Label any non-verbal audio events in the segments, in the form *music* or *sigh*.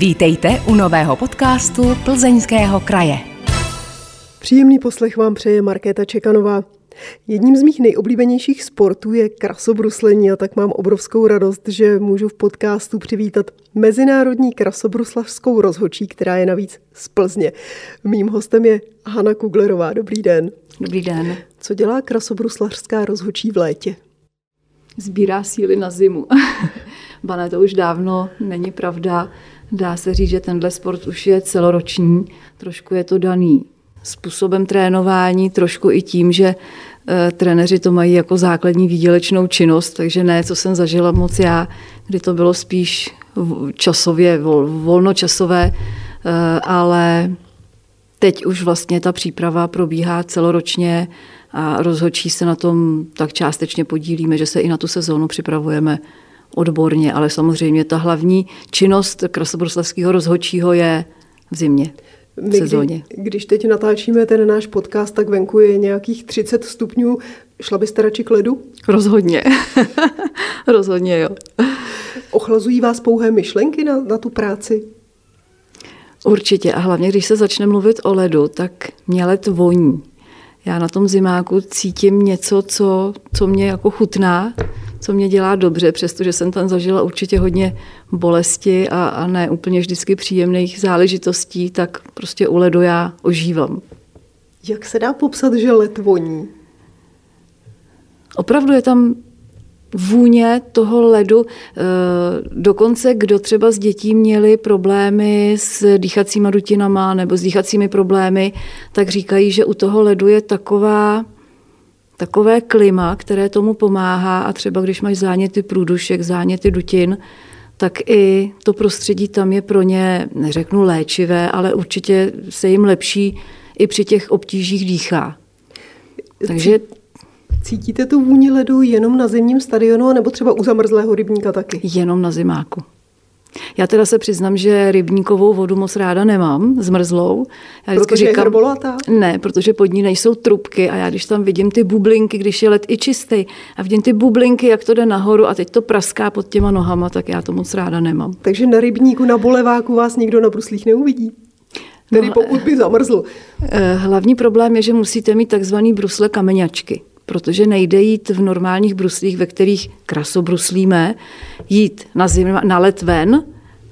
Vítejte u nového podcastu Plzeňského kraje. Příjemný poslech vám přeje Markéta Čekanová. Jedním z mých nejoblíbenějších sportů je krasobruslení a tak mám obrovskou radost, že můžu v podcastu přivítat Mezinárodní krasobruslařskou rozhočí, která je navíc z Plzně. Mým hostem je Hanna Kuglerová. Dobrý den. Dobrý den. Co dělá krasobruslařská rozhočí v létě? Sbírá síly na zimu. *laughs* Bane, to už dávno není pravda. Dá se říct, že tenhle sport už je celoroční. Trošku je to daný způsobem trénování, trošku i tím, že e, trenéři to mají jako základní výdělečnou činnost, takže ne, co jsem zažila moc já, kdy to bylo spíš časově, vol, volnočasové, e, ale teď už vlastně ta příprava probíhá celoročně a rozhodčí se na tom tak částečně podílíme, že se i na tu sezónu připravujeme odborně, ale samozřejmě ta hlavní činnost krasobruslavského rozhodčího je v zimě. V sezóně. Kdy, když teď natáčíme ten náš podcast, tak venku je nějakých 30 stupňů. Šla byste radši k ledu? Rozhodně. *laughs* Rozhodně, jo. Ochlazují vás pouhé myšlenky na, na tu práci? Určitě. A hlavně, když se začne mluvit o ledu, tak mě led voní. Já na tom zimáku cítím něco, co, co mě jako chutná, co mě dělá dobře, přestože jsem tam zažila určitě hodně bolesti a, a ne úplně vždycky příjemných záležitostí, tak prostě u ledu já ožívám. Jak se dá popsat, že led voní? Opravdu je tam vůně toho ledu. Eh, dokonce, kdo třeba z dětí měli problémy s dýchacíma dutinama nebo s dýchacími problémy, tak říkají, že u toho ledu je taková takové klima, které tomu pomáhá a třeba když máš záněty průdušek, záněty dutin, tak i to prostředí tam je pro ně, neřeknu léčivé, ale určitě se jim lepší i při těch obtížích dýchá. Takže Cítíte tu vůni ledu jenom na zimním stadionu, nebo třeba u zamrzlého rybníka taky? Jenom na zimáku. Já teda se přiznám, že rybníkovou vodu moc ráda nemám, zmrzlou. Já protože říkám, je herbolatá? Ne, protože pod ní nejsou trubky a já když tam vidím ty bublinky, když je led i čistý a vidím ty bublinky, jak to jde nahoru a teď to praská pod těma nohama, tak já to moc ráda nemám. Takže na rybníku, na boleváku vás nikdo na bruslích neuvidí? Tedy no, pokud by zamrzl. Eh, hlavní problém je, že musíte mít takzvaný brusle kameňačky protože nejde jít v normálních bruslích, ve kterých krasobruslíme, jít na, zim, na let ven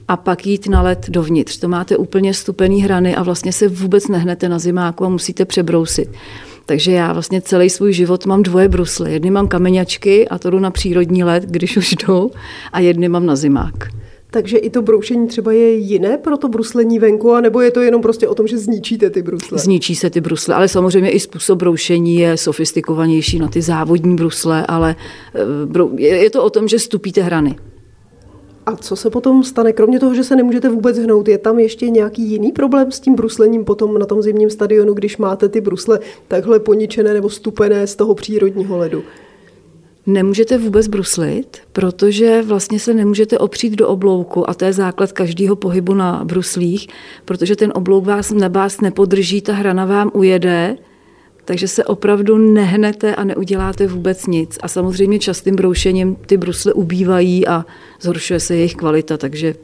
a pak jít na let dovnitř. To máte úplně stupený hrany a vlastně se vůbec nehnete na zimáku a musíte přebrousit. Takže já vlastně celý svůj život mám dvoje brusle. Jedny mám kameňačky a to jdu na přírodní let, když už jdu, a jedny mám na zimák. Takže i to broušení třeba je jiné pro to bruslení venku, anebo je to jenom prostě o tom, že zničíte ty brusle? Zničí se ty brusle, ale samozřejmě i způsob broušení je sofistikovanější na ty závodní brusle, ale eh, je to o tom, že stupíte hrany. A co se potom stane, kromě toho, že se nemůžete vůbec hnout, je tam ještě nějaký jiný problém s tím bruslením potom na tom zimním stadionu, když máte ty brusle takhle poničené nebo stupené z toho přírodního ledu? Nemůžete vůbec bruslit, protože vlastně se nemůžete opřít do oblouku a to je základ každého pohybu na bruslích, protože ten oblouk vás, na vás nepodrží, ta hrana vám ujede, takže se opravdu nehnete a neuděláte vůbec nic. A samozřejmě častým broušením ty brusle ubývají a zhoršuje se jejich kvalita, takže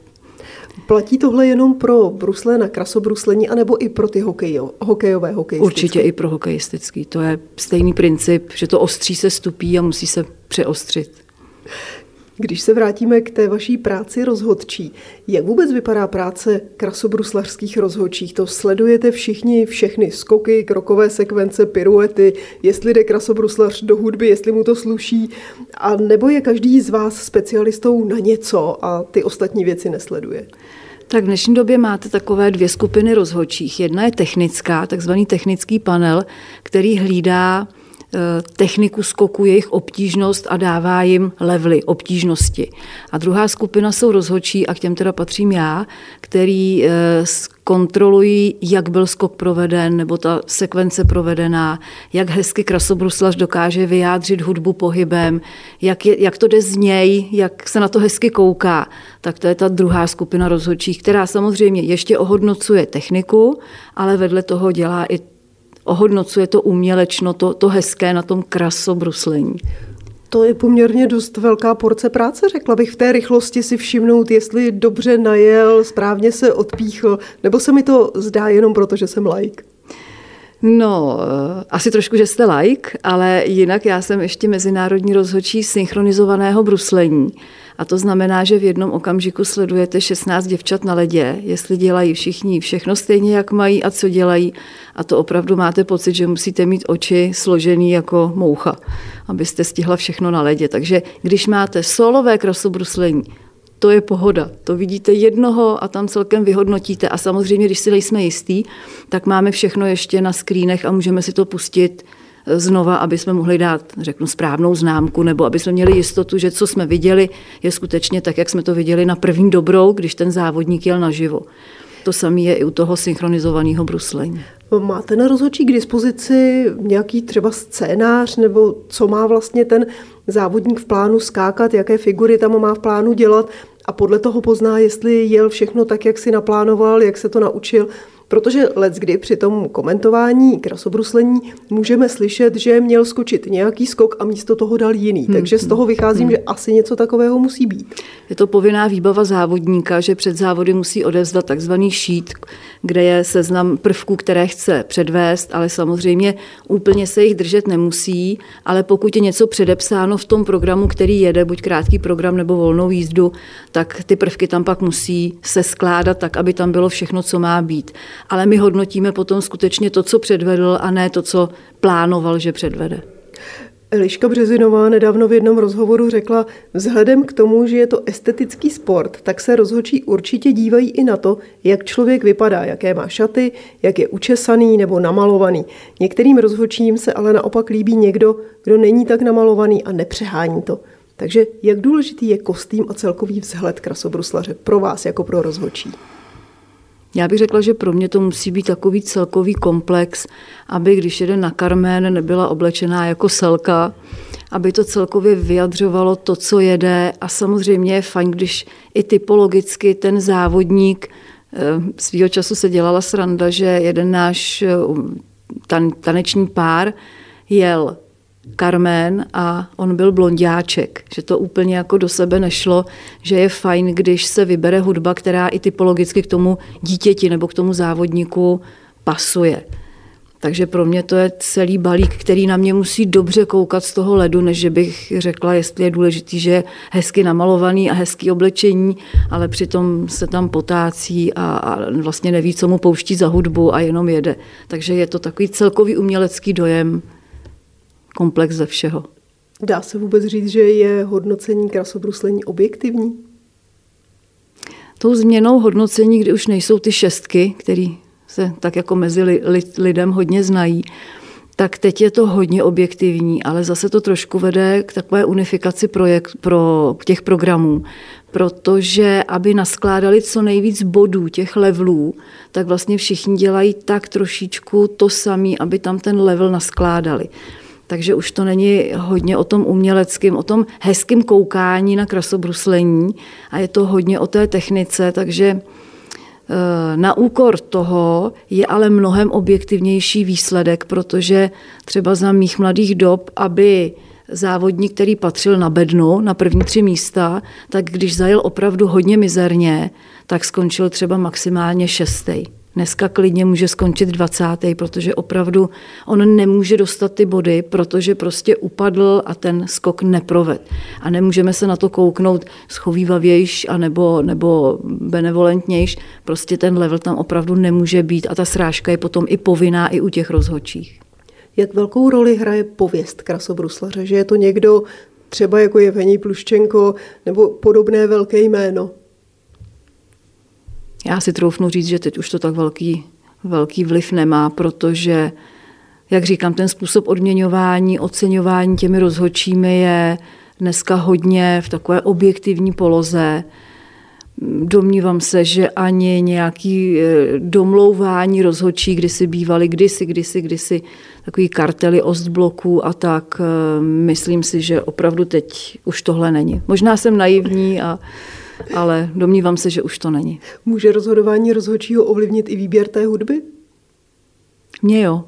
Platí tohle jenom pro brusle na krasobruslení, anebo i pro ty hokejo, hokejové hokejistické? Určitě i pro hokejistický. To je stejný princip, že to ostří se stupí a musí se přeostřit. Když se vrátíme k té vaší práci rozhodčí, jak vůbec vypadá práce krasobruslařských rozhodčích? To sledujete všichni, všechny skoky, krokové sekvence, piruety, jestli jde krasobruslař do hudby, jestli mu to sluší, a nebo je každý z vás specialistou na něco a ty ostatní věci nesleduje? Tak v dnešní době máte takové dvě skupiny rozhodčích. Jedna je technická, takzvaný technický panel, který hlídá techniku skoku, jejich obtížnost a dává jim levely obtížnosti. A druhá skupina jsou rozhodčí, a k těm teda patřím já, který eh, kontrolují, jak byl skok proveden, nebo ta sekvence provedená, jak hezky krasobruslař dokáže vyjádřit hudbu pohybem, jak, je, jak to jde z něj, jak se na to hezky kouká. Tak to je ta druhá skupina rozhodčích, která samozřejmě ještě ohodnocuje techniku, ale vedle toho dělá i ohodnocuje to umělečno, to, to hezké na tom krasobruslení. To je poměrně dost velká porce práce, řekla bych, v té rychlosti si všimnout, jestli dobře najel, správně se odpíchl, nebo se mi to zdá jenom proto, že jsem like. No, eh, asi trošku, že jste like, ale jinak já jsem ještě mezinárodní rozhodčí synchronizovaného bruslení. A to znamená, že v jednom okamžiku sledujete 16 děvčat na ledě, jestli dělají všichni všechno stejně, jak mají a co dělají. A to opravdu máte pocit, že musíte mít oči složený jako moucha, abyste stihla všechno na ledě. Takže když máte solové krasobruslení, to je pohoda. To vidíte jednoho a tam celkem vyhodnotíte. A samozřejmě, když si nejsme jistý, tak máme všechno ještě na skrínech a můžeme si to pustit znova, aby jsme mohli dát, řeknu, správnou známku, nebo aby jsme měli jistotu, že co jsme viděli, je skutečně tak, jak jsme to viděli na první dobrou, když ten závodník jel naživo. To samé je i u toho synchronizovaného bruslení. Máte na rozhodčí k dispozici nějaký třeba scénář, nebo co má vlastně ten závodník v plánu skákat, jaké figury tam má v plánu dělat a podle toho pozná, jestli jel všechno tak, jak si naplánoval, jak se to naučil, Protože let kdy při tom komentování krasobruslení můžeme slyšet, že měl skočit nějaký skok a místo toho dal jiný. Hmm. Takže z toho vycházím, hmm. že asi něco takového musí být. Je to povinná výbava závodníka, že před závody musí odevzdat takzvaný šít, kde je seznam prvků, které chce předvést, ale samozřejmě úplně se jich držet nemusí, ale pokud je něco předepsáno v tom programu, který jede, buď krátký program nebo volnou jízdu, tak ty prvky tam pak musí se skládat tak, aby tam bylo všechno, co má být ale my hodnotíme potom skutečně to, co předvedl a ne to, co plánoval, že předvede. Eliška Březinová nedávno v jednom rozhovoru řekla, vzhledem k tomu, že je to estetický sport, tak se rozhodčí určitě dívají i na to, jak člověk vypadá, jaké má šaty, jak je učesaný nebo namalovaný. Některým rozhodčím se ale naopak líbí někdo, kdo není tak namalovaný a nepřehání to. Takže jak důležitý je kostým a celkový vzhled krasobruslaře pro vás jako pro rozhodčí? Já bych řekla, že pro mě to musí být takový celkový komplex, aby když jede na Carmen, nebyla oblečená jako selka, aby to celkově vyjadřovalo to, co jede. A samozřejmě je fajn, když i typologicky ten závodník, eh, svýho času se dělala sranda, že jeden náš eh, taneční pár jel Carmen a on byl blondiáček, že to úplně jako do sebe nešlo, že je fajn, když se vybere hudba, která i typologicky k tomu dítěti nebo k tomu závodníku pasuje. Takže pro mě to je celý balík, který na mě musí dobře koukat z toho ledu, než že bych řekla, jestli je důležitý, že je hezky namalovaný a hezký oblečení, ale přitom se tam potácí a, a vlastně neví, co mu pouští za hudbu a jenom jede. Takže je to takový celkový umělecký dojem, komplex ze všeho. Dá se vůbec říct, že je hodnocení krasobruslení objektivní? Tou změnou hodnocení, kdy už nejsou ty šestky, které se tak jako mezi lidem hodně znají, tak teď je to hodně objektivní, ale zase to trošku vede k takové unifikaci projekt, pro těch programů, protože aby naskládali co nejvíc bodů těch levelů, tak vlastně všichni dělají tak trošičku to samé, aby tam ten level naskládali takže už to není hodně o tom uměleckém, o tom hezkém koukání na krasobruslení a je to hodně o té technice, takže eh, na úkor toho je ale mnohem objektivnější výsledek, protože třeba za mých mladých dob, aby závodník, který patřil na bednu, na první tři místa, tak když zajel opravdu hodně mizerně, tak skončil třeba maximálně šestý. Dneska klidně může skončit 20. protože opravdu on nemůže dostat ty body, protože prostě upadl a ten skok neproved. A nemůžeme se na to kouknout schovývavějš a nebo, nebo benevolentnějš. Prostě ten level tam opravdu nemůže být a ta srážka je potom i povinná i u těch rozhodčích. Jak velkou roli hraje pověst krasobruslaře? Že je to někdo třeba jako Jevení Pluščenko nebo podobné velké jméno? Já si troufnu říct, že teď už to tak velký, velký vliv nemá, protože, jak říkám, ten způsob odměňování, oceňování těmi rozhodčími je dneska hodně v takové objektivní poloze. Domnívám se, že ani nějaký eh, domlouvání rozhodčí, kdysi bývaly, kdysi, kdysi, kdysi takový kartely ostbloků a tak, eh, myslím si, že opravdu teď už tohle není. Možná jsem naivní a ale domnívám se, že už to není. Může rozhodování rozhodčího ovlivnit i výběr té hudby? Mně jo.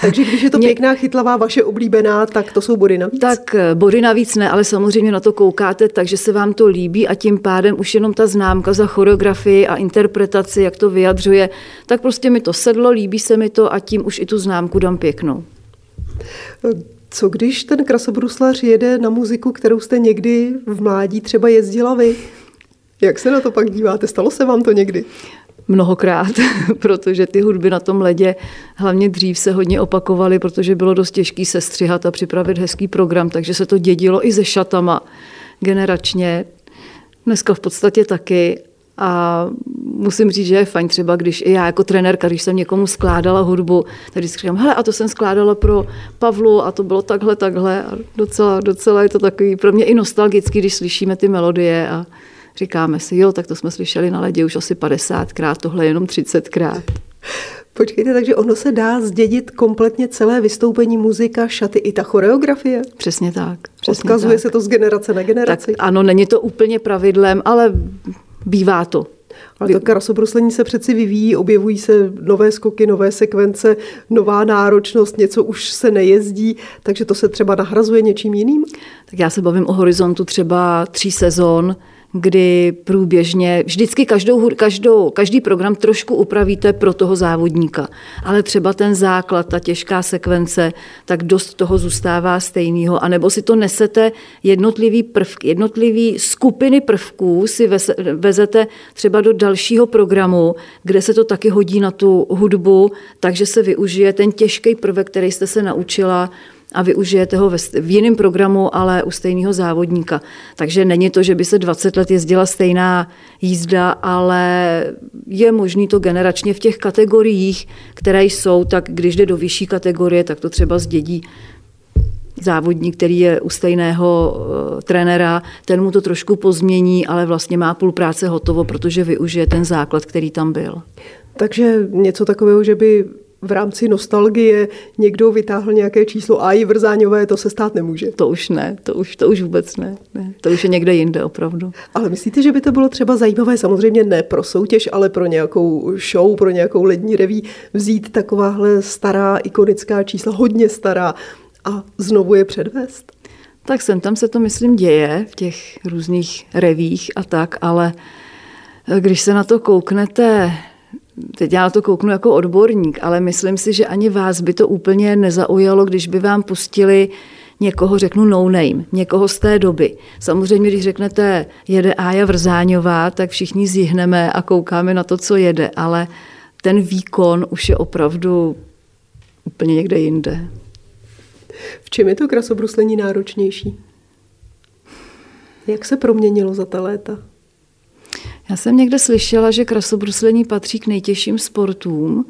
Takže když je to *laughs* pěkná, chytlavá, vaše oblíbená, tak to jsou body navíc? Tak eh, body navíc ne, ale samozřejmě na to koukáte, takže se vám to líbí a tím pádem už jenom ta známka za choreografii a interpretaci, jak to vyjadřuje, tak prostě mi to sedlo, líbí se mi to a tím už i tu známku dám pěknou. Co když ten krasobruslař jede na muziku, kterou jste někdy v mládí třeba jezdila vy? Jak se na to pak díváte? Stalo se vám to někdy? Mnohokrát, *laughs* protože ty hudby na tom ledě hlavně dřív se hodně opakovaly, protože bylo dost těžký sestřihat a připravit hezký program, takže se to dědilo i se šatama generačně. Dneska v podstatě taky. A musím říct, že je fajn třeba, když i já jako trenérka, když jsem někomu skládala hudbu, tak vždycky říkám, hele, a to jsem skládala pro Pavlu a to bylo takhle, takhle. A docela, docela je to takový pro mě i nostalgický, když slyšíme ty melodie a říkáme si, jo, tak to jsme slyšeli na ledě už asi 50krát, tohle jenom 30krát. Počkejte, takže ono se dá zdědit kompletně celé vystoupení, muzika, šaty i ta choreografie? Přesně tak. Přesně Odkazuje tak. se to z generace na generaci? Tak ano, není to úplně pravidlem, ale bývá to. Ale to krasobruslení se přeci vyvíjí, objevují se nové skoky, nové sekvence, nová náročnost, něco už se nejezdí, takže to se třeba nahrazuje něčím jiným? Tak já se bavím o horizontu třeba tří sezon, kdy průběžně, vždycky každou, každou, každý program trošku upravíte pro toho závodníka, ale třeba ten základ, ta těžká sekvence, tak dost toho zůstává stejného, anebo si to nesete jednotlivý prvky, jednotlivý skupiny prvků si vezete třeba do dalšího programu, kde se to taky hodí na tu hudbu, takže se využije ten těžký prvek, který jste se naučila a využijete ho v jiném programu, ale u stejného závodníka. Takže není to, že by se 20 let jezdila stejná jízda, ale je možný to generačně v těch kategoriích, které jsou, tak když jde do vyšší kategorie, tak to třeba zdědí závodník, který je u stejného uh, trenéra, ten mu to trošku pozmění, ale vlastně má půl práce hotovo, protože využije ten základ, který tam byl. Takže něco takového, že by v rámci nostalgie někdo vytáhl nějaké číslo a i vrzáňové, to se stát nemůže. To už ne, to už, to už vůbec ne, ne. To už je někde jinde opravdu. Ale myslíte, že by to bylo třeba zajímavé, samozřejmě ne pro soutěž, ale pro nějakou show, pro nějakou lední reví, vzít takováhle stará ikonická čísla, hodně stará a znovu je předvést? Tak sem tam se to, myslím, děje v těch různých revích a tak, ale když se na to kouknete teď já to kouknu jako odborník, ale myslím si, že ani vás by to úplně nezaujalo, když by vám pustili někoho, řeknu no name, někoho z té doby. Samozřejmě, když řeknete jede Ája Vrzáňová, tak všichni zjihneme a koukáme na to, co jede, ale ten výkon už je opravdu úplně někde jinde. V čem je to krasobruslení náročnější? Jak se proměnilo za ta léta? Já jsem někde slyšela, že krasobruslení patří k nejtěžším sportům,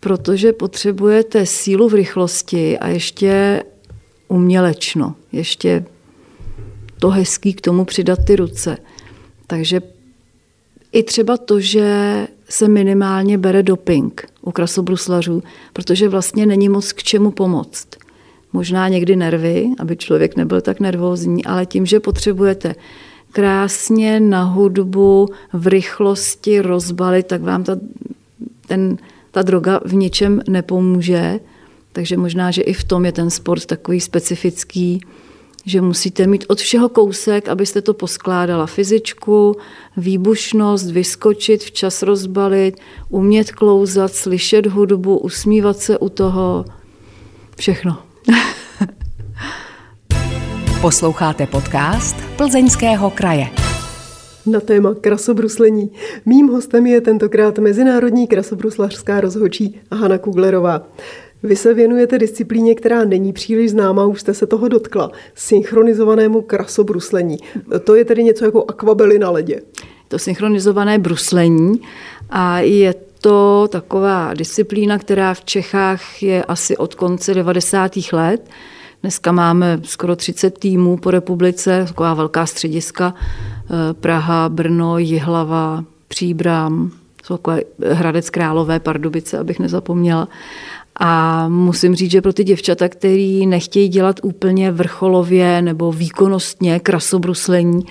protože potřebujete sílu v rychlosti a ještě umělečno, ještě to hezký k tomu přidat ty ruce. Takže i třeba to, že se minimálně bere doping u krasobruslařů, protože vlastně není moc k čemu pomoct. Možná někdy nervy, aby člověk nebyl tak nervózní, ale tím, že potřebujete krásně na hudbu v rychlosti rozbalit, tak vám ta, ten, ta droga v ničem nepomůže. Takže možná, že i v tom je ten sport takový specifický, že musíte mít od všeho kousek, abyste to poskládala fyzičku, výbušnost, vyskočit, včas rozbalit, umět klouzat, slyšet hudbu, usmívat se u toho, všechno. *laughs* Posloucháte podcast Plzeňského kraje. Na téma krasobruslení. Mým hostem je tentokrát Mezinárodní krasobruslařská rozhočí Hana Kuglerová. Vy se věnujete disciplíně, která není příliš známá, už jste se toho dotkla, synchronizovanému krasobruslení. To je tedy něco jako akvabely na ledě. To synchronizované bruslení a je to taková disciplína, která v Čechách je asi od konce 90. let. Dneska máme skoro 30 týmů po republice, taková velká střediska, eh, Praha, Brno, Jihlava, Příbram, jsou Hradec Králové, Pardubice, abych nezapomněla. A musím říct, že pro ty děvčata, který nechtějí dělat úplně vrcholově nebo výkonnostně krasobruslení,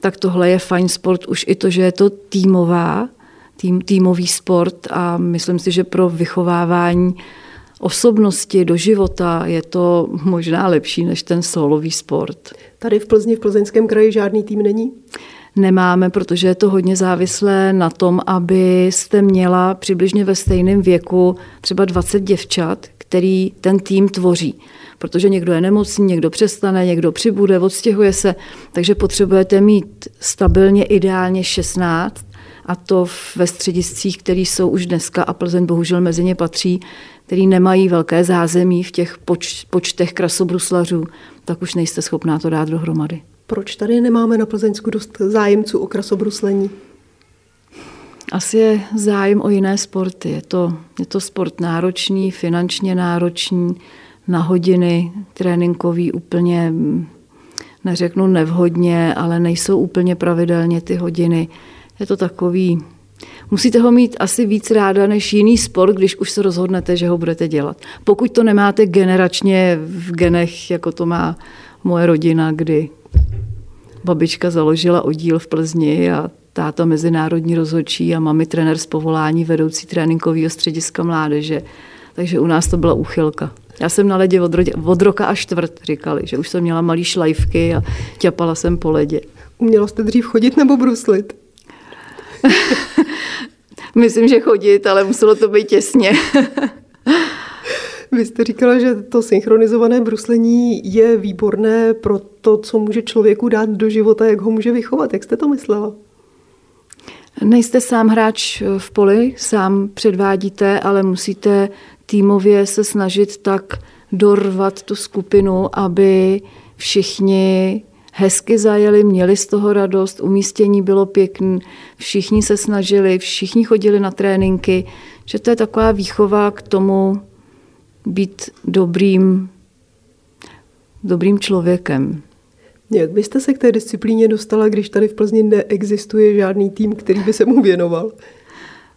tak tohle je fajn sport. Už i to, že je to týmová, tým, týmový sport a myslím si, že pro vychovávání osobnosti do života je to možná lepší než ten solový sport. Tady v Plzni, v Plzeňském kraji žádný tým není? Nemáme, protože je to hodně závislé na tom, abyste měla přibližně ve stejném věku třeba 20 děvčat, který ten tým tvoří. Protože někdo je nemocný, někdo přestane, někdo přibude, odstěhuje se, takže potřebujete mít stabilně ideálně 16 a to ve střediscích, které jsou už dneska a Plzeň bohužel mezi ně patří, který nemají velké zázemí v těch poč, počtech krasobruslařů, tak už nejste schopná to dát dohromady. Proč tady nemáme na Plzeňsku dost zájemců o krasobruslení? Asi je zájem o jiné sporty. Je to, je to sport náročný, finančně náročný, na hodiny tréninkový úplně, neřeknu nevhodně, ale nejsou úplně pravidelně ty hodiny. Je to takový, musíte ho mít asi víc ráda než jiný sport, když už se rozhodnete, že ho budete dělat. Pokud to nemáte generačně v genech, jako to má moje rodina, kdy babička založila oddíl v Plzni a táta mezinárodní rozhodčí a mami trenér z povolání vedoucí tréninkového střediska mládeže. Takže u nás to byla úchylka. Já jsem na ledě od, od roka a čtvrt, říkali, že už jsem měla malý šlajvky a ťapala jsem po ledě. Uměla jste dřív chodit nebo bruslit? *laughs* Myslím, že chodit, ale muselo to být těsně. Vy jste říkala, že to synchronizované bruslení je výborné pro to, co může člověku dát do života, jak ho může vychovat. Jak jste to myslela? Nejste sám hráč v poli, sám předvádíte, ale musíte týmově se snažit tak dorvat tu skupinu, aby všichni hezky zajeli, měli z toho radost, umístění bylo pěkné, všichni se snažili, všichni chodili na tréninky, že to je taková výchova k tomu být dobrým, dobrým člověkem. Jak byste se k té disciplíně dostala, když tady v Plzni neexistuje žádný tým, který by se mu věnoval?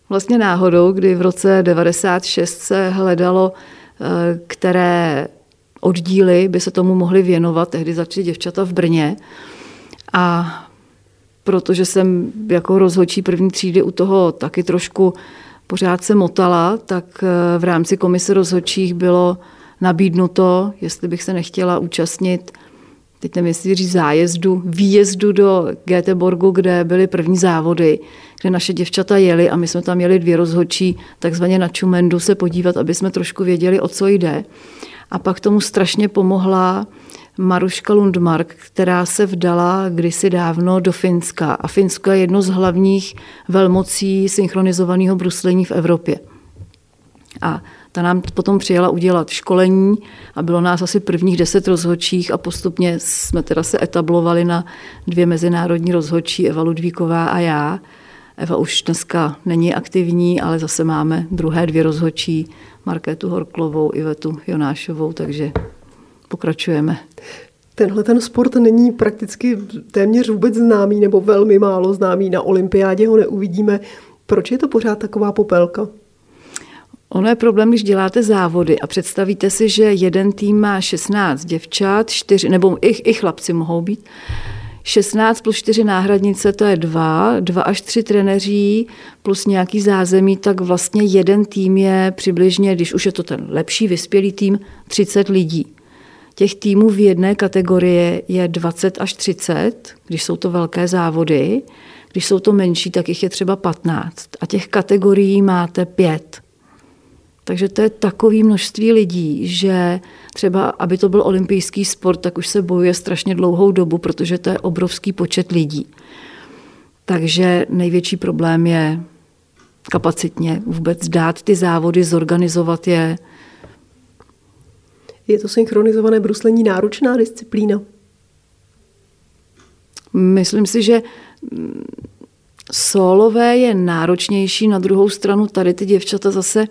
Vlastně náhodou, kdy v roce 96 se hledalo, eh, které oddíly by se tomu mohly věnovat. Tehdy začaly děvčata v Brně. A protože jsem jako rozhodčí první třídy u toho taky trošku pořád se motala, tak eh, v rámci komise rozhodčích bylo nabídnuto, jestli bych se nechtěla účastnit teď nevím, jestli říct zájezdu, výjezdu do Göteborgu, kde byly první závody, kde naše děvčata jeli a my jsme tam jeli dvě rozhodčí, takzvaně na Čumendu se podívat, aby jsme trošku věděli, o co jde. A pak tomu strašně pomohla Maruška Lundmark, která se vdala kdysi dávno do Finska. A Finsko je jedno z hlavních velmocí synchronizovaného bruslení v Evropě. A ta nám potom přijela udělat školení a bylo nás asi prvních deset rozhodčích a postupně jsme teda se etablovali na dvě mezinárodní rozhodčí, Eva Ludvíková a já. Eva už dneska není aktivní, ale zase máme druhé dvě rozhodčí, Markétu Horklovou, Ivetu Jonášovou, takže pokračujeme. Tenhle ten sport není prakticky téměř vůbec známý nebo velmi málo známý. Na olympiádě ho neuvidíme. Proč je to pořád taková popelka? Ono je problém, když děláte závody a představíte si, že jeden tým má 16 děvčat, 4, nebo i, i chlapci mohou být, 16 plus 4 náhradnice, to je 2, 2 až 3 treneří plus nějaký zázemí, tak vlastně jeden tým je přibližně, když už je to ten lepší, vyspělý tým, 30 lidí. Těch týmů v jedné kategorii je 20 až 30, když jsou to velké závody. Když jsou to menší, tak jich je třeba 15. A těch kategorií máte pět. Takže to je takové množství lidí, že třeba, aby to byl olympijský sport, tak už se bojuje strašně dlouhou dobu, protože to je obrovský počet lidí. Takže největší problém je kapacitně vůbec dát ty závody, zorganizovat je. Je to synchronizované bruslení náročná disciplína? Myslím si, že solové je náročnější, na druhou stranu tady ty děvčata zase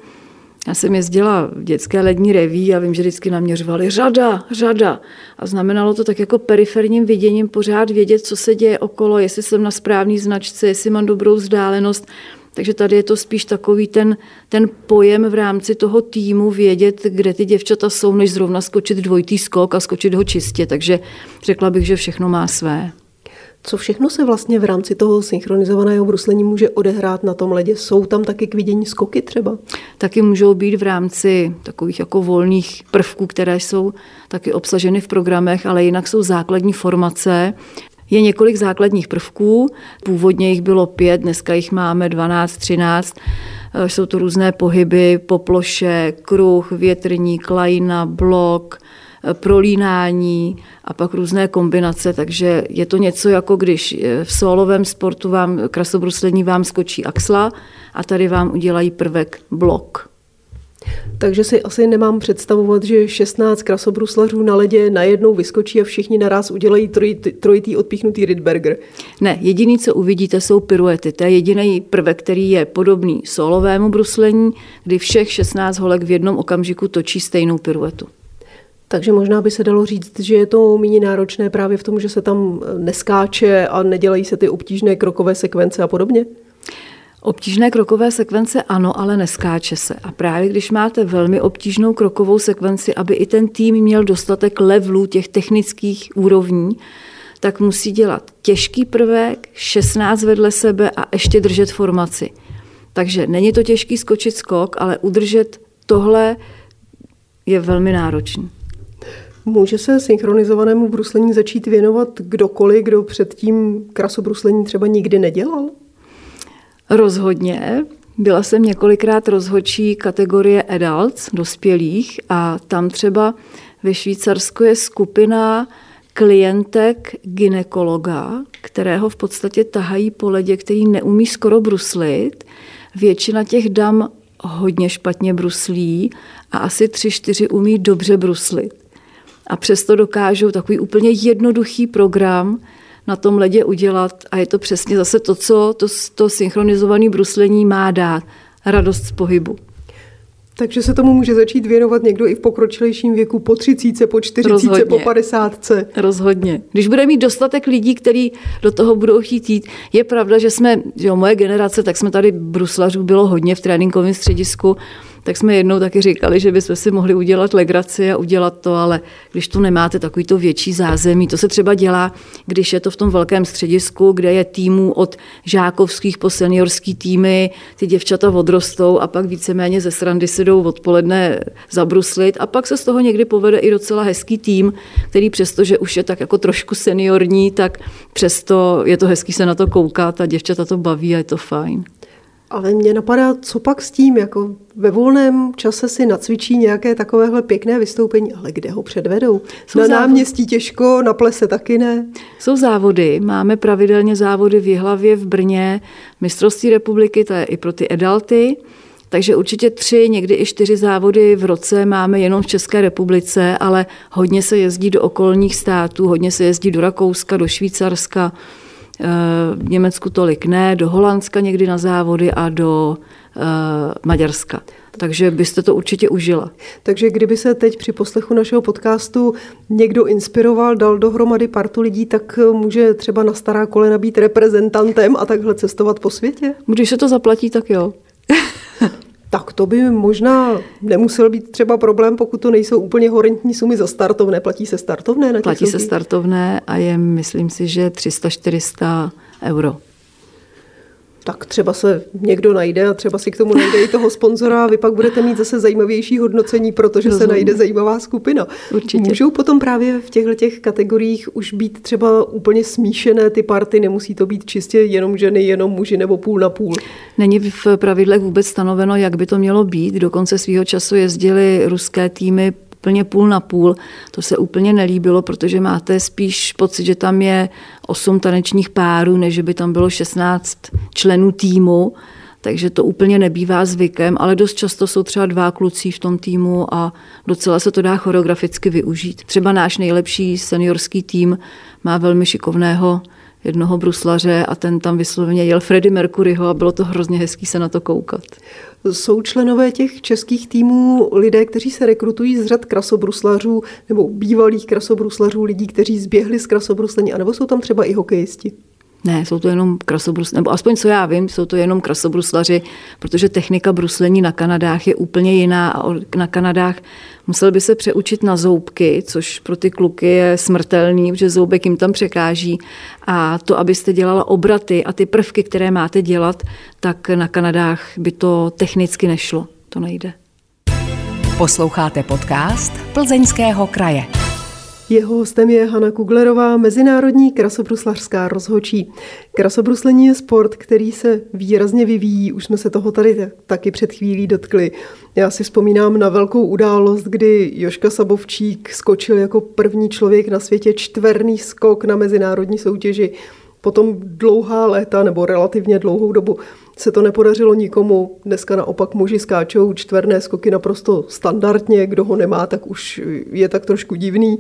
já jsem jezdila v dětské lední reví a vím, že vždycky naměřovali řada, řada. A znamenalo to tak jako periferním viděním pořád vědět, co se děje okolo, jestli jsem na správný značce, jestli mám dobrou vzdálenost. Takže tady je to spíš takový ten, ten pojem v rámci toho týmu vědět, kde ty děvčata jsou, než zrovna skočit dvojitý skok a skočit ho čistě. Takže řekla bych, že všechno má své. Co všechno se vlastně v rámci toho synchronizovaného bruslení může odehrát na tom ledě? Jsou tam taky k vidění skoky třeba? Taky můžou být v rámci takových jako volných prvků, které jsou taky obsaženy v programech, ale jinak jsou základní formace. Je několik základních prvků, původně jich bylo pět, dneska jich máme 12, 13. Jsou to různé pohyby po ploše, kruh, větrník, lajna, blok, prolínání a pak různé kombinace, takže je to něco jako když v solovém sportu vám krasobruslení vám skočí axla a tady vám udělají prvek blok. Takže si asi nemám představovat, že 16 krasobruslařů na ledě najednou vyskočí a všichni naraz udělají trojitý, trojitý odpíchnutý Rydberger. Ne, jediný, co uvidíte, jsou piruety. To je jediný prvek, který je podobný solovému bruslení, kdy všech 16 holek v jednom okamžiku točí stejnou piruetu. Takže možná by se dalo říct, že je to méně náročné právě v tom, že se tam neskáče a nedělají se ty obtížné krokové sekvence a podobně? Obtížné krokové sekvence ano, ale neskáče se. A právě když máte velmi obtížnou krokovou sekvenci, aby i ten tým měl dostatek levelů těch technických úrovní, tak musí dělat těžký prvek, 16 vedle sebe a ještě držet formaci. Takže není to těžký skočit skok, ale udržet tohle je velmi náročný. Může se synchronizovanému bruslení začít věnovat kdokoliv, kdo předtím krasobruslení třeba nikdy nedělal? Rozhodně. Byla jsem několikrát rozhodčí kategorie adults, dospělých, a tam třeba ve Švýcarsku je skupina klientek ginekologa, kterého v podstatě tahají po ledě, který neumí skoro bruslit. Většina těch dam hodně špatně bruslí a asi tři, čtyři umí dobře bruslit. A přesto dokážou takový úplně jednoduchý program na tom ledě udělat a je to přesně zase to, co to, to synchronizované bruslení má dát. Radost z pohybu. Takže se tomu může začít věnovat někdo i v pokročilejším věku, po 30, po 40, Rozhodně. po 50. Rozhodně. Když bude mít dostatek lidí, kteří do toho budou chtít jít, je pravda, že jsme, že jo, moje generace, tak jsme tady bruslařů bylo hodně v tréninkovém středisku tak jsme jednou taky říkali, že bychom si mohli udělat legraci a udělat to, ale když tu nemáte takový to větší zázemí, to se třeba dělá, když je to v tom velkém středisku, kde je týmů od žákovských po seniorský týmy, ty děvčata odrostou a pak víceméně ze srandy se jdou odpoledne zabruslit a pak se z toho někdy povede i docela hezký tým, který přesto, že už je tak jako trošku seniorní, tak přesto je to hezký se na to koukat a děvčata to baví a je to fajn. Ale mě napadá, co pak s tím, jako ve volném čase si nacvičí nějaké takovéhle pěkné vystoupení, ale kde ho předvedou? Jsou na závody. náměstí těžko, na plese taky ne. Jsou závody, máme pravidelně závody v Jihlavě, v Brně, mistrovství republiky, to je i pro ty adulty, takže určitě tři, někdy i čtyři závody v roce máme jenom v České republice, ale hodně se jezdí do okolních států, hodně se jezdí do Rakouska, do Švýcarska, v Německu tolik ne, do Holandska někdy na závody a do uh, Maďarska. Takže byste to určitě užila. Takže kdyby se teď při poslechu našeho podcastu někdo inspiroval, dal dohromady partu lidí, tak může třeba na stará kolena být reprezentantem a takhle cestovat po světě? Když se to zaplatí, tak jo. *laughs* tak to by možná nemusel být třeba problém, pokud to nejsou úplně horentní sumy za startovné. Platí se startovné na Platí se startovné a je, myslím si, že 300-400 euro tak třeba se někdo najde a třeba si k tomu najde i toho sponzora a vy pak budete mít zase zajímavější hodnocení, protože Rozumím. se najde zajímavá skupina. Určitě. Můžou potom právě v těchto těch kategoriích už být třeba úplně smíšené ty party, nemusí to být čistě jenom ženy, jenom muži nebo půl na půl. Není v pravidlech vůbec stanoveno, jak by to mělo být. Dokonce svého času jezdili ruské týmy úplně půl na půl. To se úplně nelíbilo, protože máte spíš pocit, že tam je osm tanečních párů, než by tam bylo 16 členů týmu. Takže to úplně nebývá zvykem, ale dost často jsou třeba dva kluci v tom týmu a docela se to dá choreograficky využít. Třeba náš nejlepší seniorský tým má velmi šikovného jednoho bruslaře a ten tam vysloveně jel Freddy Mercuryho a bylo to hrozně hezký se na to koukat. Jsou členové těch českých týmů lidé, kteří se rekrutují z řad krasobruslařů nebo bývalých krasobruslařů, lidí, kteří zběhli z krasobruslení, anebo jsou tam třeba i hokejisti? Ne, jsou to jenom krasobruslaři, nebo aspoň co já vím, jsou to jenom krasobruslaři, protože technika bruslení na Kanadách je úplně jiná a na Kanadách musel by se přeučit na zoubky, což pro ty kluky je smrtelný, protože zoubek jim tam překáží a to, abyste dělala obraty a ty prvky, které máte dělat, tak na Kanadách by to technicky nešlo. To nejde. Posloucháte podcast Plzeňského kraje. Jeho hostem je Hanna Kuglerová, mezinárodní krasobruslařská rozhočí. Krasobruslení je sport, který se výrazně vyvíjí, už jsme se toho tady taky před chvílí dotkli. Já si vzpomínám na velkou událost, kdy Joška Sabovčík skočil jako první člověk na světě čtverný skok na mezinárodní soutěži. Potom dlouhá léta nebo relativně dlouhou dobu se to nepodařilo nikomu. Dneska naopak muži skáčou čtverné skoky naprosto standardně. Kdo ho nemá, tak už je tak trošku divný.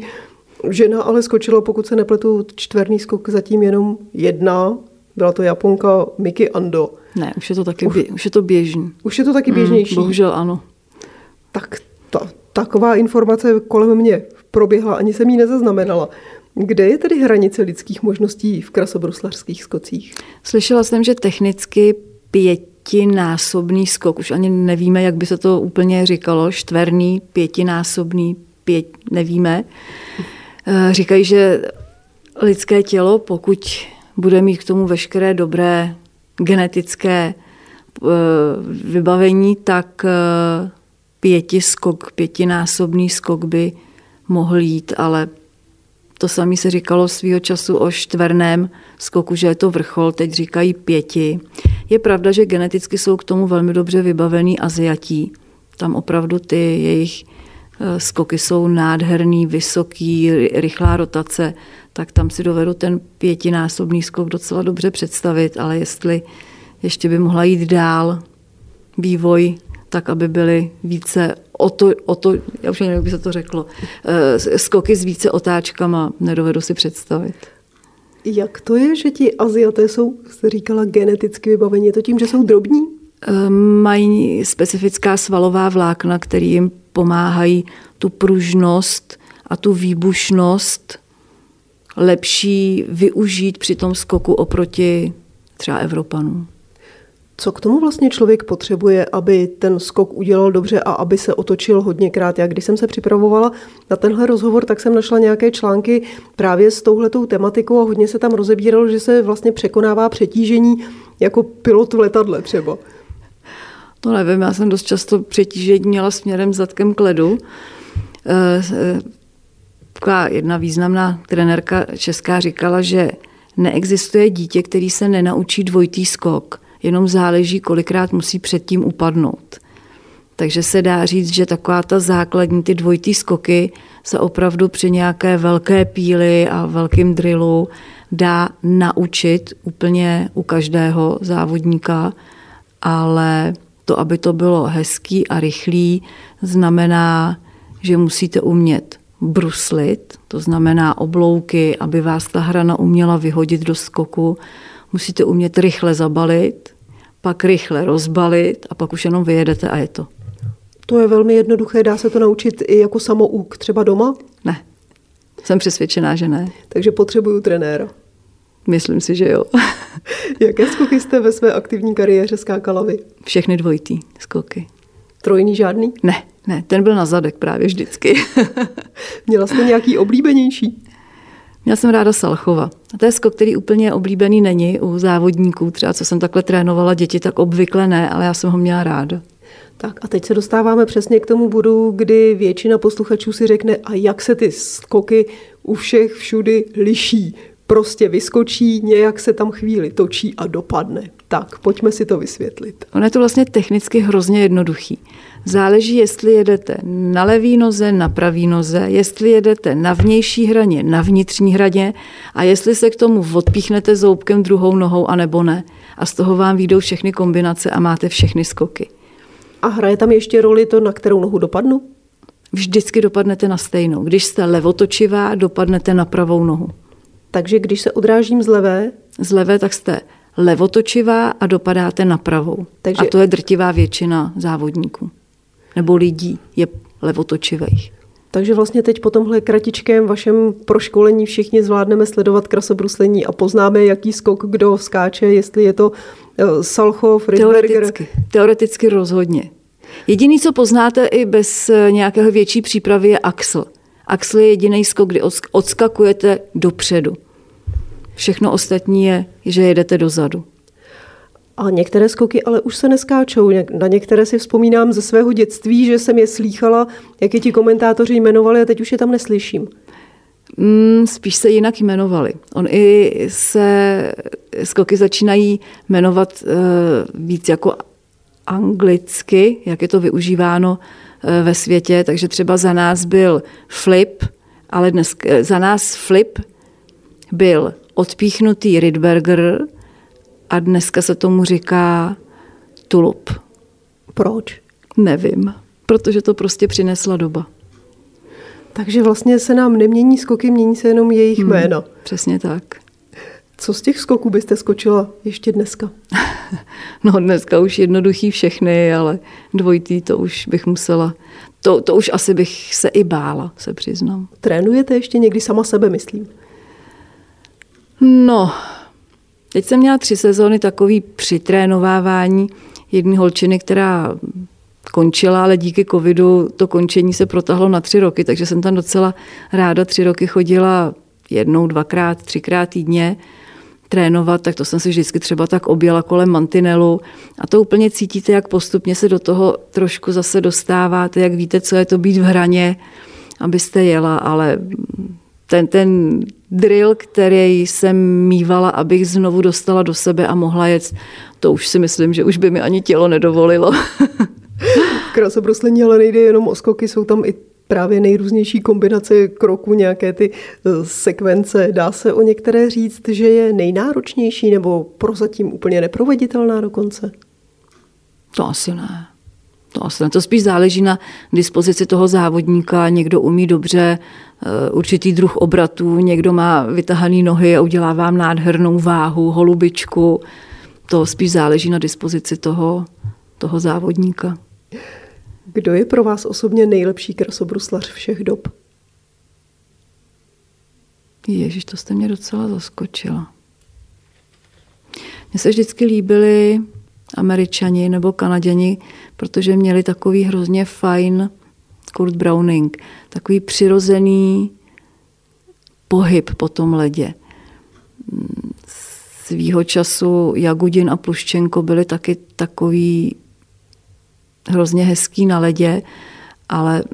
Žena ale skočila, pokud se nepletu, čtverný skok zatím jenom jedna. Byla to Japonka Miki Ando. Ne, už je to taky bě, už je to běžný. Už je to taky mm, běžnější? Mm, bohužel ano. Tak ta, taková informace kolem mě proběhla, ani jsem ji nezaznamenala. Kde je tedy hranice lidských možností v krasobruslařských skocích? Slyšela jsem, že technicky pětinásobný skok, už ani nevíme, jak by se to úplně říkalo, čtverný, pětinásobný, pět, nevíme. Eh, říkají, že lidské tělo, pokud bude mít k tomu veškeré dobré genetické eh, vybavení, tak eh, pěti skok, pětinásobný skok by mohl jít, ale to samé se říkalo svýho času o čtverném skoku, že je to vrchol, teď říkají pěti. Je pravda, že geneticky jsou k tomu velmi dobře vybavení Aziatí. Tam opravdu ty jejich skoky jsou nádherný, vysoký, rychlá rotace, tak tam si dovedu ten pětinásobný skok docela dobře představit, ale jestli ještě by mohla jít dál vývoj, tak aby byly více o to, o to já už nevím, jak by se to řeklo, eh, skoky s více otáčkama nedovedu si představit. Jak to je, že ti Aziaté jsou, jste říkala, geneticky vybavení? Je to tím, že jsou drobní? Eh, mají specifická svalová vlákna, který jim pomáhají tu pružnost a tu výbušnost lepší využít při tom skoku oproti třeba Evropanům. Co k tomu vlastně člověk potřebuje, aby ten skok udělal dobře a aby se otočil hodněkrát? Já když jsem se připravovala na tenhle rozhovor, tak jsem našla nějaké články právě s touhletou tematikou a hodně se tam rozebíralo, že se vlastně překonává přetížení jako pilot v letadle třeba. To nevím, já jsem dost často přetížení měla směrem zadkem k ledu. Eh, eh, taková jedna významná trenérka česká říkala, že neexistuje dítě, který se nenaučí dvojitý skok, jenom záleží, kolikrát musí předtím upadnout. Takže se dá říct, že taková ta základní, ty dvojitý skoky se opravdu při nějaké velké píli a velkým drillu dá naučit úplně u každého závodníka, ale to, aby to bylo hezký a rychlý, znamená, že musíte umět bruslit, to znamená oblouky, aby vás ta hrana uměla vyhodit do skoku. Musíte umět rychle zabalit, pak rychle rozbalit a pak už jenom vyjedete a je to. To je velmi jednoduché, dá se to naučit i jako samouk, třeba doma? Ne, jsem přesvědčená, že ne. Takže potřebuju trenéra. Myslím si, že jo. *laughs* Jaké skoky jste ve své aktivní kariéře skákala vy? Všechny dvojitý skoky. Trojný žádný? Ne, ne, ten byl na zadek právě vždycky. *laughs* Měla jste nějaký oblíbenější? Měla jsem ráda Salchova. A to je skok, který úplně oblíbený není u závodníků. Třeba co jsem takhle trénovala děti, tak obvykle ne, ale já jsem ho měla ráda. Tak a teď se dostáváme přesně k tomu bodu, kdy většina posluchačů si řekne, a jak se ty skoky u všech všudy liší prostě vyskočí, nějak se tam chvíli točí a dopadne. Tak, pojďme si to vysvětlit. Ono je to vlastně technicky hrozně jednoduchý. Záleží, jestli jedete na levý noze, na pravý noze, jestli jedete na vnější hraně, na vnitřní hraně a jestli se k tomu odpíchnete zoubkem druhou nohou, anebo ne. A z toho vám výjdou všechny kombinace a máte všechny skoky. A hraje tam ještě roli to, na kterou nohu dopadnu? Vždycky dopadnete na stejnou. Když jste levotočivá, dopadnete na pravou nohu. Takže když se odrážím z levé? Z levé, tak jste levotočivá a dopadáte na pravou. Takže... A to je drtivá většina závodníků. Nebo lidí je levotočivých. Takže vlastně teď po tomhle kratičkém vašem proškolení všichni zvládneme sledovat krasobruslení a poznáme, jaký skok kdo skáče, jestli je to eh, Salchov, Rydberger. Teoreticky, teoreticky rozhodně. Jediný, co poznáte i bez eh, nějakého větší přípravy, je axl. Axl je jediný skok, kdy odskakujete dopředu. Všechno ostatní je, že jedete dozadu. A některé skoky ale už se neskáčou. Na některé si vzpomínám ze svého dětství, že jsem je slýchala, jak je ti komentátoři jmenovali a teď už je tam neslyším. Mm, spíš se jinak jmenovali. On i se skoky začínají jmenovat uh, víc jako anglicky, jak je to využíváno uh, ve světě. Takže třeba za nás byl flip, ale dnes za nás flip byl odpíchnutý Rydberger, a dneska se tomu říká tulup. Proč? Nevím, protože to prostě přinesla doba. Takže vlastně se nám nemění skoky, mění se jenom jejich hmm, jména. Přesně tak. Co z těch skoků byste skočila ještě dneska? *laughs* no dneska už jednoduchý všechny, ale dvojitý to už bych musela. To, to už asi bych se i bála, se přiznám. Trénujete ještě někdy sama sebe, myslím? No, Teď jsem měla tři sezóny takový přitrénovávání jedné holčiny, která končila, ale díky covidu to končení se protahlo na tři roky, takže jsem tam docela ráda tři roky chodila jednou, dvakrát, třikrát týdně trénovat, tak to jsem si vždycky třeba tak objela kolem mantinelu a to úplně cítíte, jak postupně se do toho trošku zase dostáváte, jak víte, co je to být v hraně, abyste jela, ale ten, ten drill, který jsem mývala, abych znovu dostala do sebe a mohla jet, to už si myslím, že už by mi ani tělo nedovolilo. *laughs* v ale nejde jenom o skoky, jsou tam i právě nejrůznější kombinace kroků, nějaké ty eh, sekvence. Dá se o některé říct, že je nejnáročnější nebo prozatím úplně neproveditelná dokonce? To asi ne. To asi ne. To spíš záleží na dispozici toho závodníka. Někdo umí dobře Eh, určitý druh obratů, někdo má vytahané nohy a udělá vám nádhernou váhu, holubičku. To spíš záleží na dispozici toho, toho závodníka. Kdo je pro vás osobně nejlepší krasobruslař všech dob? Ježíš, to jste mě docela zaskočila. Mně se vždycky líbili američani nebo kanaděni, protože měli takový hrozně fajn Kurt Browning, takový přirozený pohyb po tom ledě. Svýho času Jagudin a Pluščenko byli taky takový hrozně hezký na ledě, ale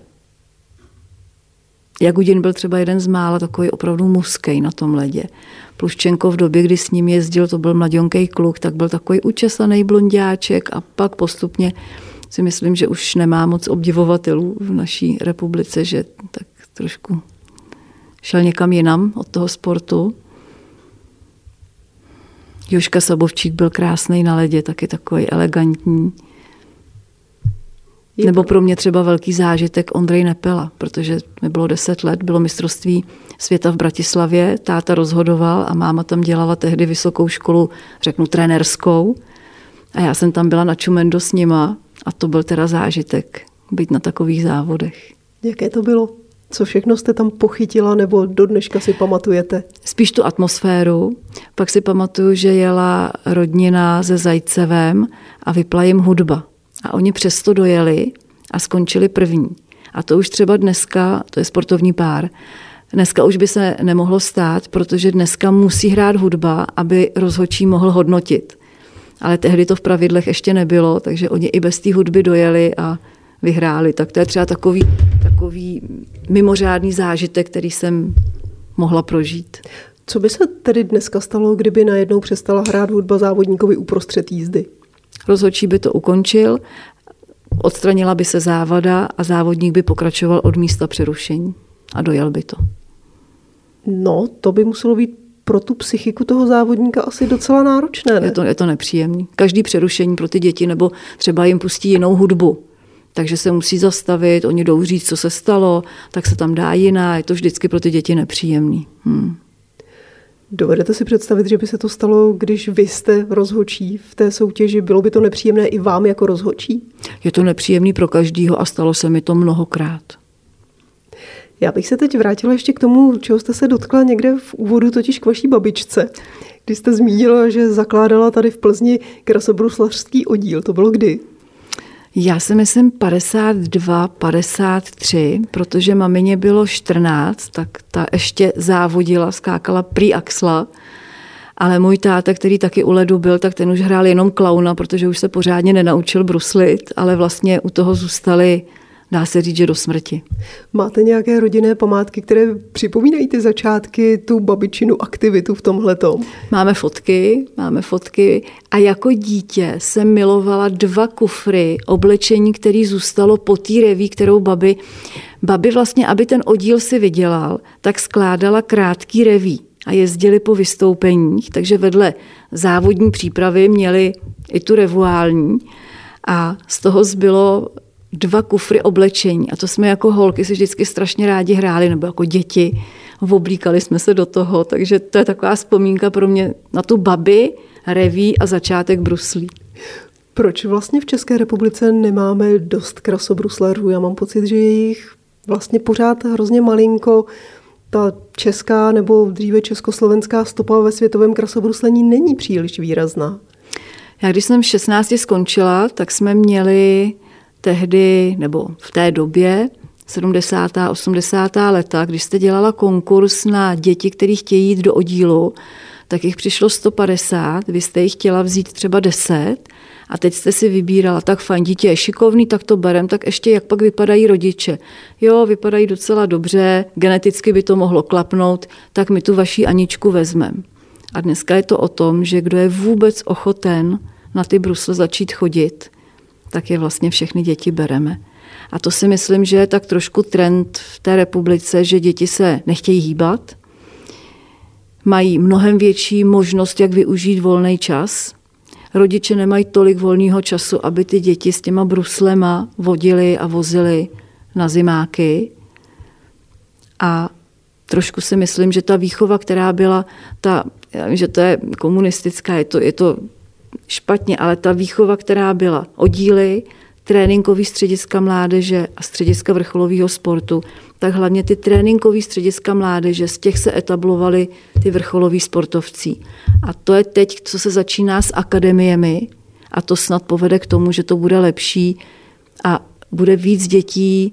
Jagudin byl třeba jeden z mála takový opravdu muskej na tom ledě. Pluščenko v době, kdy s ním jezdil, to byl mladionký kluk, tak byl takový učesaný blondiáček a pak postupně si myslím, že už nemá moc obdivovatelů v naší republice, že tak trošku šel někam jinam od toho sportu. Joška Sabovčík byl krásný na ledě, taky takový elegantní. Nebo pro mě třeba velký zážitek Ondrej Nepela, protože mi bylo deset let, bylo mistrovství světa v Bratislavě, táta rozhodoval a máma tam dělala tehdy vysokou školu, řeknu trenerskou. A já jsem tam byla na Čumendo s nima a to byl teda zážitek, být na takových závodech. Jaké to bylo? Co všechno jste tam pochytila nebo do dneška si pamatujete? Spíš tu atmosféru. Pak si pamatuju, že jela rodina se Zajcevem a vypla jim hudba. A oni přesto dojeli a skončili první. A to už třeba dneska, to je sportovní pár, dneska už by se nemohlo stát, protože dneska musí hrát hudba, aby rozhodčí mohl hodnotit ale tehdy to v pravidlech ještě nebylo, takže oni i bez té hudby dojeli a vyhráli. Tak to je třeba takový, takový mimořádný zážitek, který jsem mohla prožít. Co by se tedy dneska stalo, kdyby najednou přestala hrát hudba závodníkovi uprostřed jízdy? Rozhodčí by to ukončil, odstranila by se závada a závodník by pokračoval od místa přerušení a dojel by to. No, to by muselo být pro tu psychiku toho závodníka asi docela náročné. Ne? Je to, je to nepříjemné. Každý přerušení pro ty děti, nebo třeba jim pustí jinou hudbu, takže se musí zastavit, oni jdou říct, co se stalo, tak se tam dá jiná, je to vždycky pro ty děti nepříjemný. Hmm. Dovedete si představit, že by se to stalo, když vy jste rozhočí v té soutěži? Bylo by to nepříjemné i vám jako rozhočí? Je to nepříjemný pro každýho a stalo se mi to mnohokrát. Já bych se teď vrátila ještě k tomu, čeho jste se dotkla někde v úvodu, totiž k vaší babičce. Když jste zmínila, že zakládala tady v Plzni krasobruslařský oddíl, to bylo kdy? Já si myslím 52, 53, protože mamině bylo 14, tak ta ještě závodila, skákala prý axla. Ale můj táta, který taky u ledu byl, tak ten už hrál jenom klauna, protože už se pořádně nenaučil bruslit, ale vlastně u toho zůstali dá se říct, že do smrti. Máte nějaké rodinné památky, které připomínají ty začátky, tu babičinu aktivitu v tomhle? Máme fotky, máme fotky a jako dítě jsem milovala dva kufry oblečení, který zůstalo po té reví, kterou babi, babi vlastně, aby ten oddíl si vydělal, tak skládala krátký reví a jezdili po vystoupeních, takže vedle závodní přípravy měli i tu revuální a z toho zbylo dva kufry oblečení a to jsme jako holky si vždycky strašně rádi hráli, nebo jako děti, oblíkali jsme se do toho, takže to je taková vzpomínka pro mě na tu babi, reví a začátek bruslí. Proč vlastně v České republice nemáme dost krasobruslařů? Já mám pocit, že je jich vlastně pořád hrozně malinko. Ta česká nebo dříve československá stopa ve světovém krasobruslení není příliš výrazná. Já když jsem v 16 skončila, tak jsme měli tehdy nebo v té době 70. 80. leta, když jste dělala konkurs na děti, které chtějí jít do oddílu, tak jich přišlo 150, vy jste jich chtěla vzít třeba 10 a teď jste si vybírala, tak fajn, dítě je šikovný, tak to berem, tak ještě jak pak vypadají rodiče. Jo, vypadají docela dobře, geneticky by to mohlo klapnout, tak my tu vaší Aničku vezmeme. A dneska je to o tom, že kdo je vůbec ochoten na ty brusle začít chodit, tak je vlastně všechny děti bereme. A to si myslím, že je tak trošku trend v té republice, že děti se nechtějí hýbat, mají mnohem větší možnost, jak využít volný čas. Rodiče nemají tolik volného času, aby ty děti s těma bruslema vodili a vozili na zimáky. A trošku si myslím, že ta výchova, která byla, ta, že to je komunistická, je to, je to špatně, ale ta výchova, která byla oddíly, tréninkový střediska mládeže a střediska vrcholového sportu, tak hlavně ty tréninkové střediska mládeže, z těch se etablovali ty vrcholoví sportovci. A to je teď, co se začíná s akademiemi a to snad povede k tomu, že to bude lepší a bude víc dětí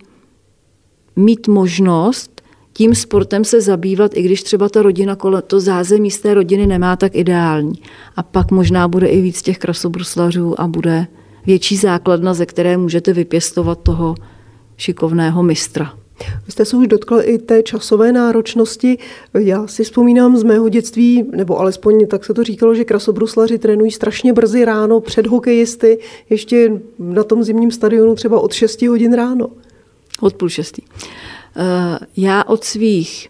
mít možnost tím sportem se zabývat, i když třeba ta rodina, to zázemí z té rodiny nemá tak ideální. A pak možná bude i víc těch krasobruslařů a bude větší základna, ze které můžete vypěstovat toho šikovného mistra. Vy jste se už dotkl i té časové náročnosti. Já si vzpomínám z mého dětství, nebo alespoň tak se to říkalo, že krasobruslaři trénují strašně brzy ráno před hokejisty, ještě na tom zimním stadionu třeba od 6 hodin ráno. Od půl šestý. Eh, já od svých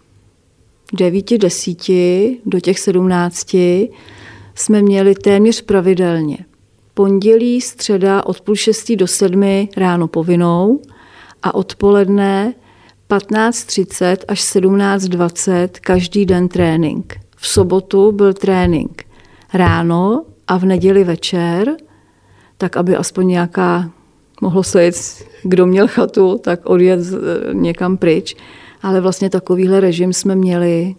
devíti, desíti do těch sedmnácti jsme měli téměř pravidelně. Pondělí, středa od půl šestý do sedmi ráno povinnou a odpoledne 15.30 až 17.20 každý den trénink. V sobotu byl trénink ráno a v neděli večer, tak aby aspoň nějaká mohlo se jet, kdo měl chatu, tak odjet někam pryč. Ale vlastně takovýhle režim jsme měli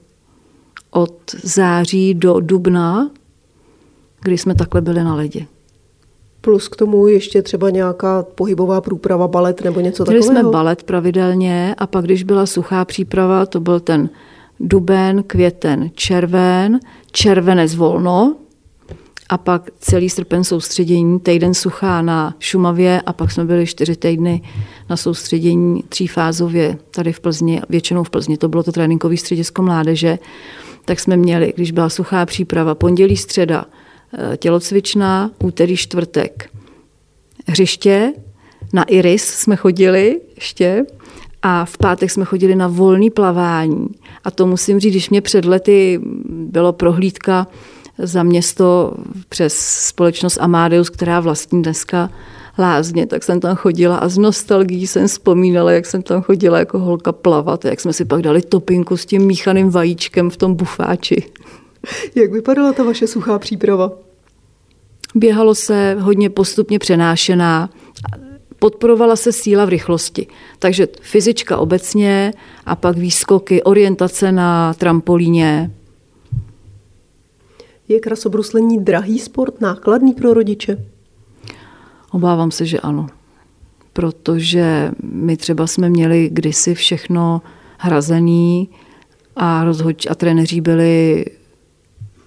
od září do dubna, kdy jsme takhle byli na ledě. Plus k tomu ještě třeba nějaká pohybová průprava, balet nebo něco Měli takového? jsme balet pravidelně a pak, když byla suchá příprava, to byl ten duben, květen, červen, červenec volno, a pak celý srpen soustředění, týden suchá na Šumavě a pak jsme byli čtyři týdny na soustředění třífázově tady v Plzni, většinou v Plzni, to bylo to tréninkové středisko mládeže, tak jsme měli, když byla suchá příprava, pondělí, středa, eh, tělocvičná, úterý, čtvrtek, hřiště, na Iris jsme chodili ještě, a v pátek jsme chodili na volný plavání. A to musím říct, když mě před lety bylo prohlídka za město přes společnost Amadeus, která vlastní dneska lázně, tak jsem tam chodila a z nostalgií jsem vzpomínala, jak jsem tam chodila jako holka plavat, jak jsme si pak dali topinku s tím míchaným vajíčkem v tom bufáči. *laughs* Jak vypadala ta vaše suchá příprava? Běhalo se hodně postupně přenášená. podporovala se síla v rychlosti. Takže fyzička obecně a pak výskoky, orientace na trampolíně. Je krasobruslení drahý sport, nákladný pro rodiče? Obávám se, že ano. Protože my třeba jsme měli kdysi všechno hrazený a, rozhoď, a trenéři byli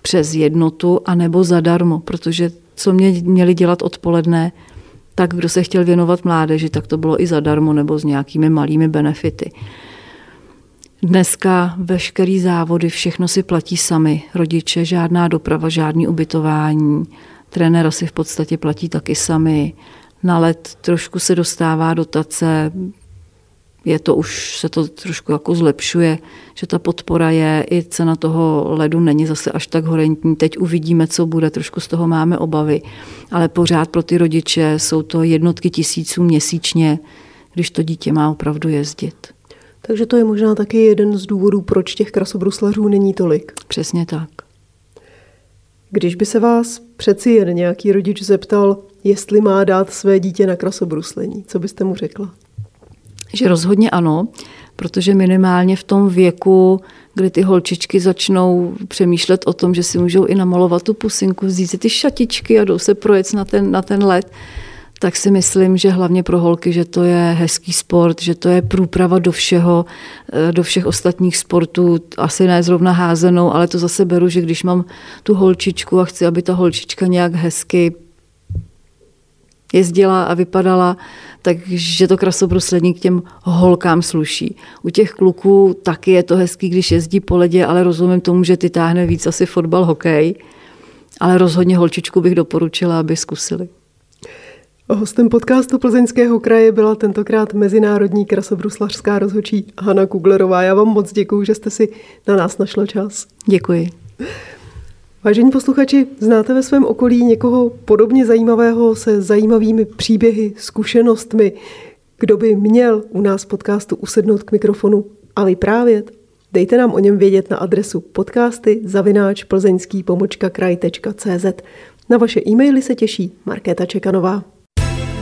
přes jednotu a nebo zadarmo, protože co mě měli dělat odpoledne, tak kdo se chtěl věnovat mládeži, tak to bylo i zadarmo nebo s nějakými malými benefity. Dneska veškerý závody, všechno si platí sami. Rodiče, žádná doprava, žádný ubytování. Trenéra si v podstatě platí taky sami. Na let trošku se dostává dotace, je to už, se to trošku jako zlepšuje, že ta podpora je, i cena toho ledu není zase až tak horentní. Teď uvidíme, co bude, trošku z toho máme obavy, ale pořád pro ty rodiče jsou to jednotky tisíců měsíčně, když to dítě má opravdu jezdit. Takže to je možná taky jeden z důvodů, proč těch krasobruslařů není tolik. Přesně tak. Když by se vás přeci jen nějaký rodič zeptal, jestli má dát své dítě na krasobruslení, co byste mu řekla? Že rozhodně ano, protože minimálně v tom věku, kdy ty holčičky začnou přemýšlet o tom, že si můžou i namalovat tu pusinku, vzít si ty šatičky a jdou se projet na ten, na ten let, tak si myslím, že hlavně pro holky, že to je hezký sport, že to je průprava do všeho, eh, do všech ostatních sportů, asi ne zrovna házenou, ale to zase beru, že když mám tu holčičku a chci, aby ta holčička nějak hezky jezdila a vypadala, takže to krasobruslení k těm holkám sluší. U těch kluků taky je to hezký, když jezdí po ledě, ale rozumím tomu, že ty táhne víc asi fotbal, hokej, ale rozhodně holčičku bych doporučila, aby zkusili. Hostem podcastu Plzeňského kraje byla tentokrát mezinárodní krasobruslařská rozhočí Hanna Kuglerová. Já vám moc děkuji, že jste si na nás našla čas. Děkuji. Vážení posluchači, znáte ve svém okolí někoho podobně zajímavého se zajímavými příběhy, zkušenostmi, kdo by měl u nás podcastu usednout k mikrofonu a vyprávět? Dejte nám o něm vědět na adresu podcasty zavináč plzeňský kraj.cz. Na vaše e-maily se těší Markéta Čekanová.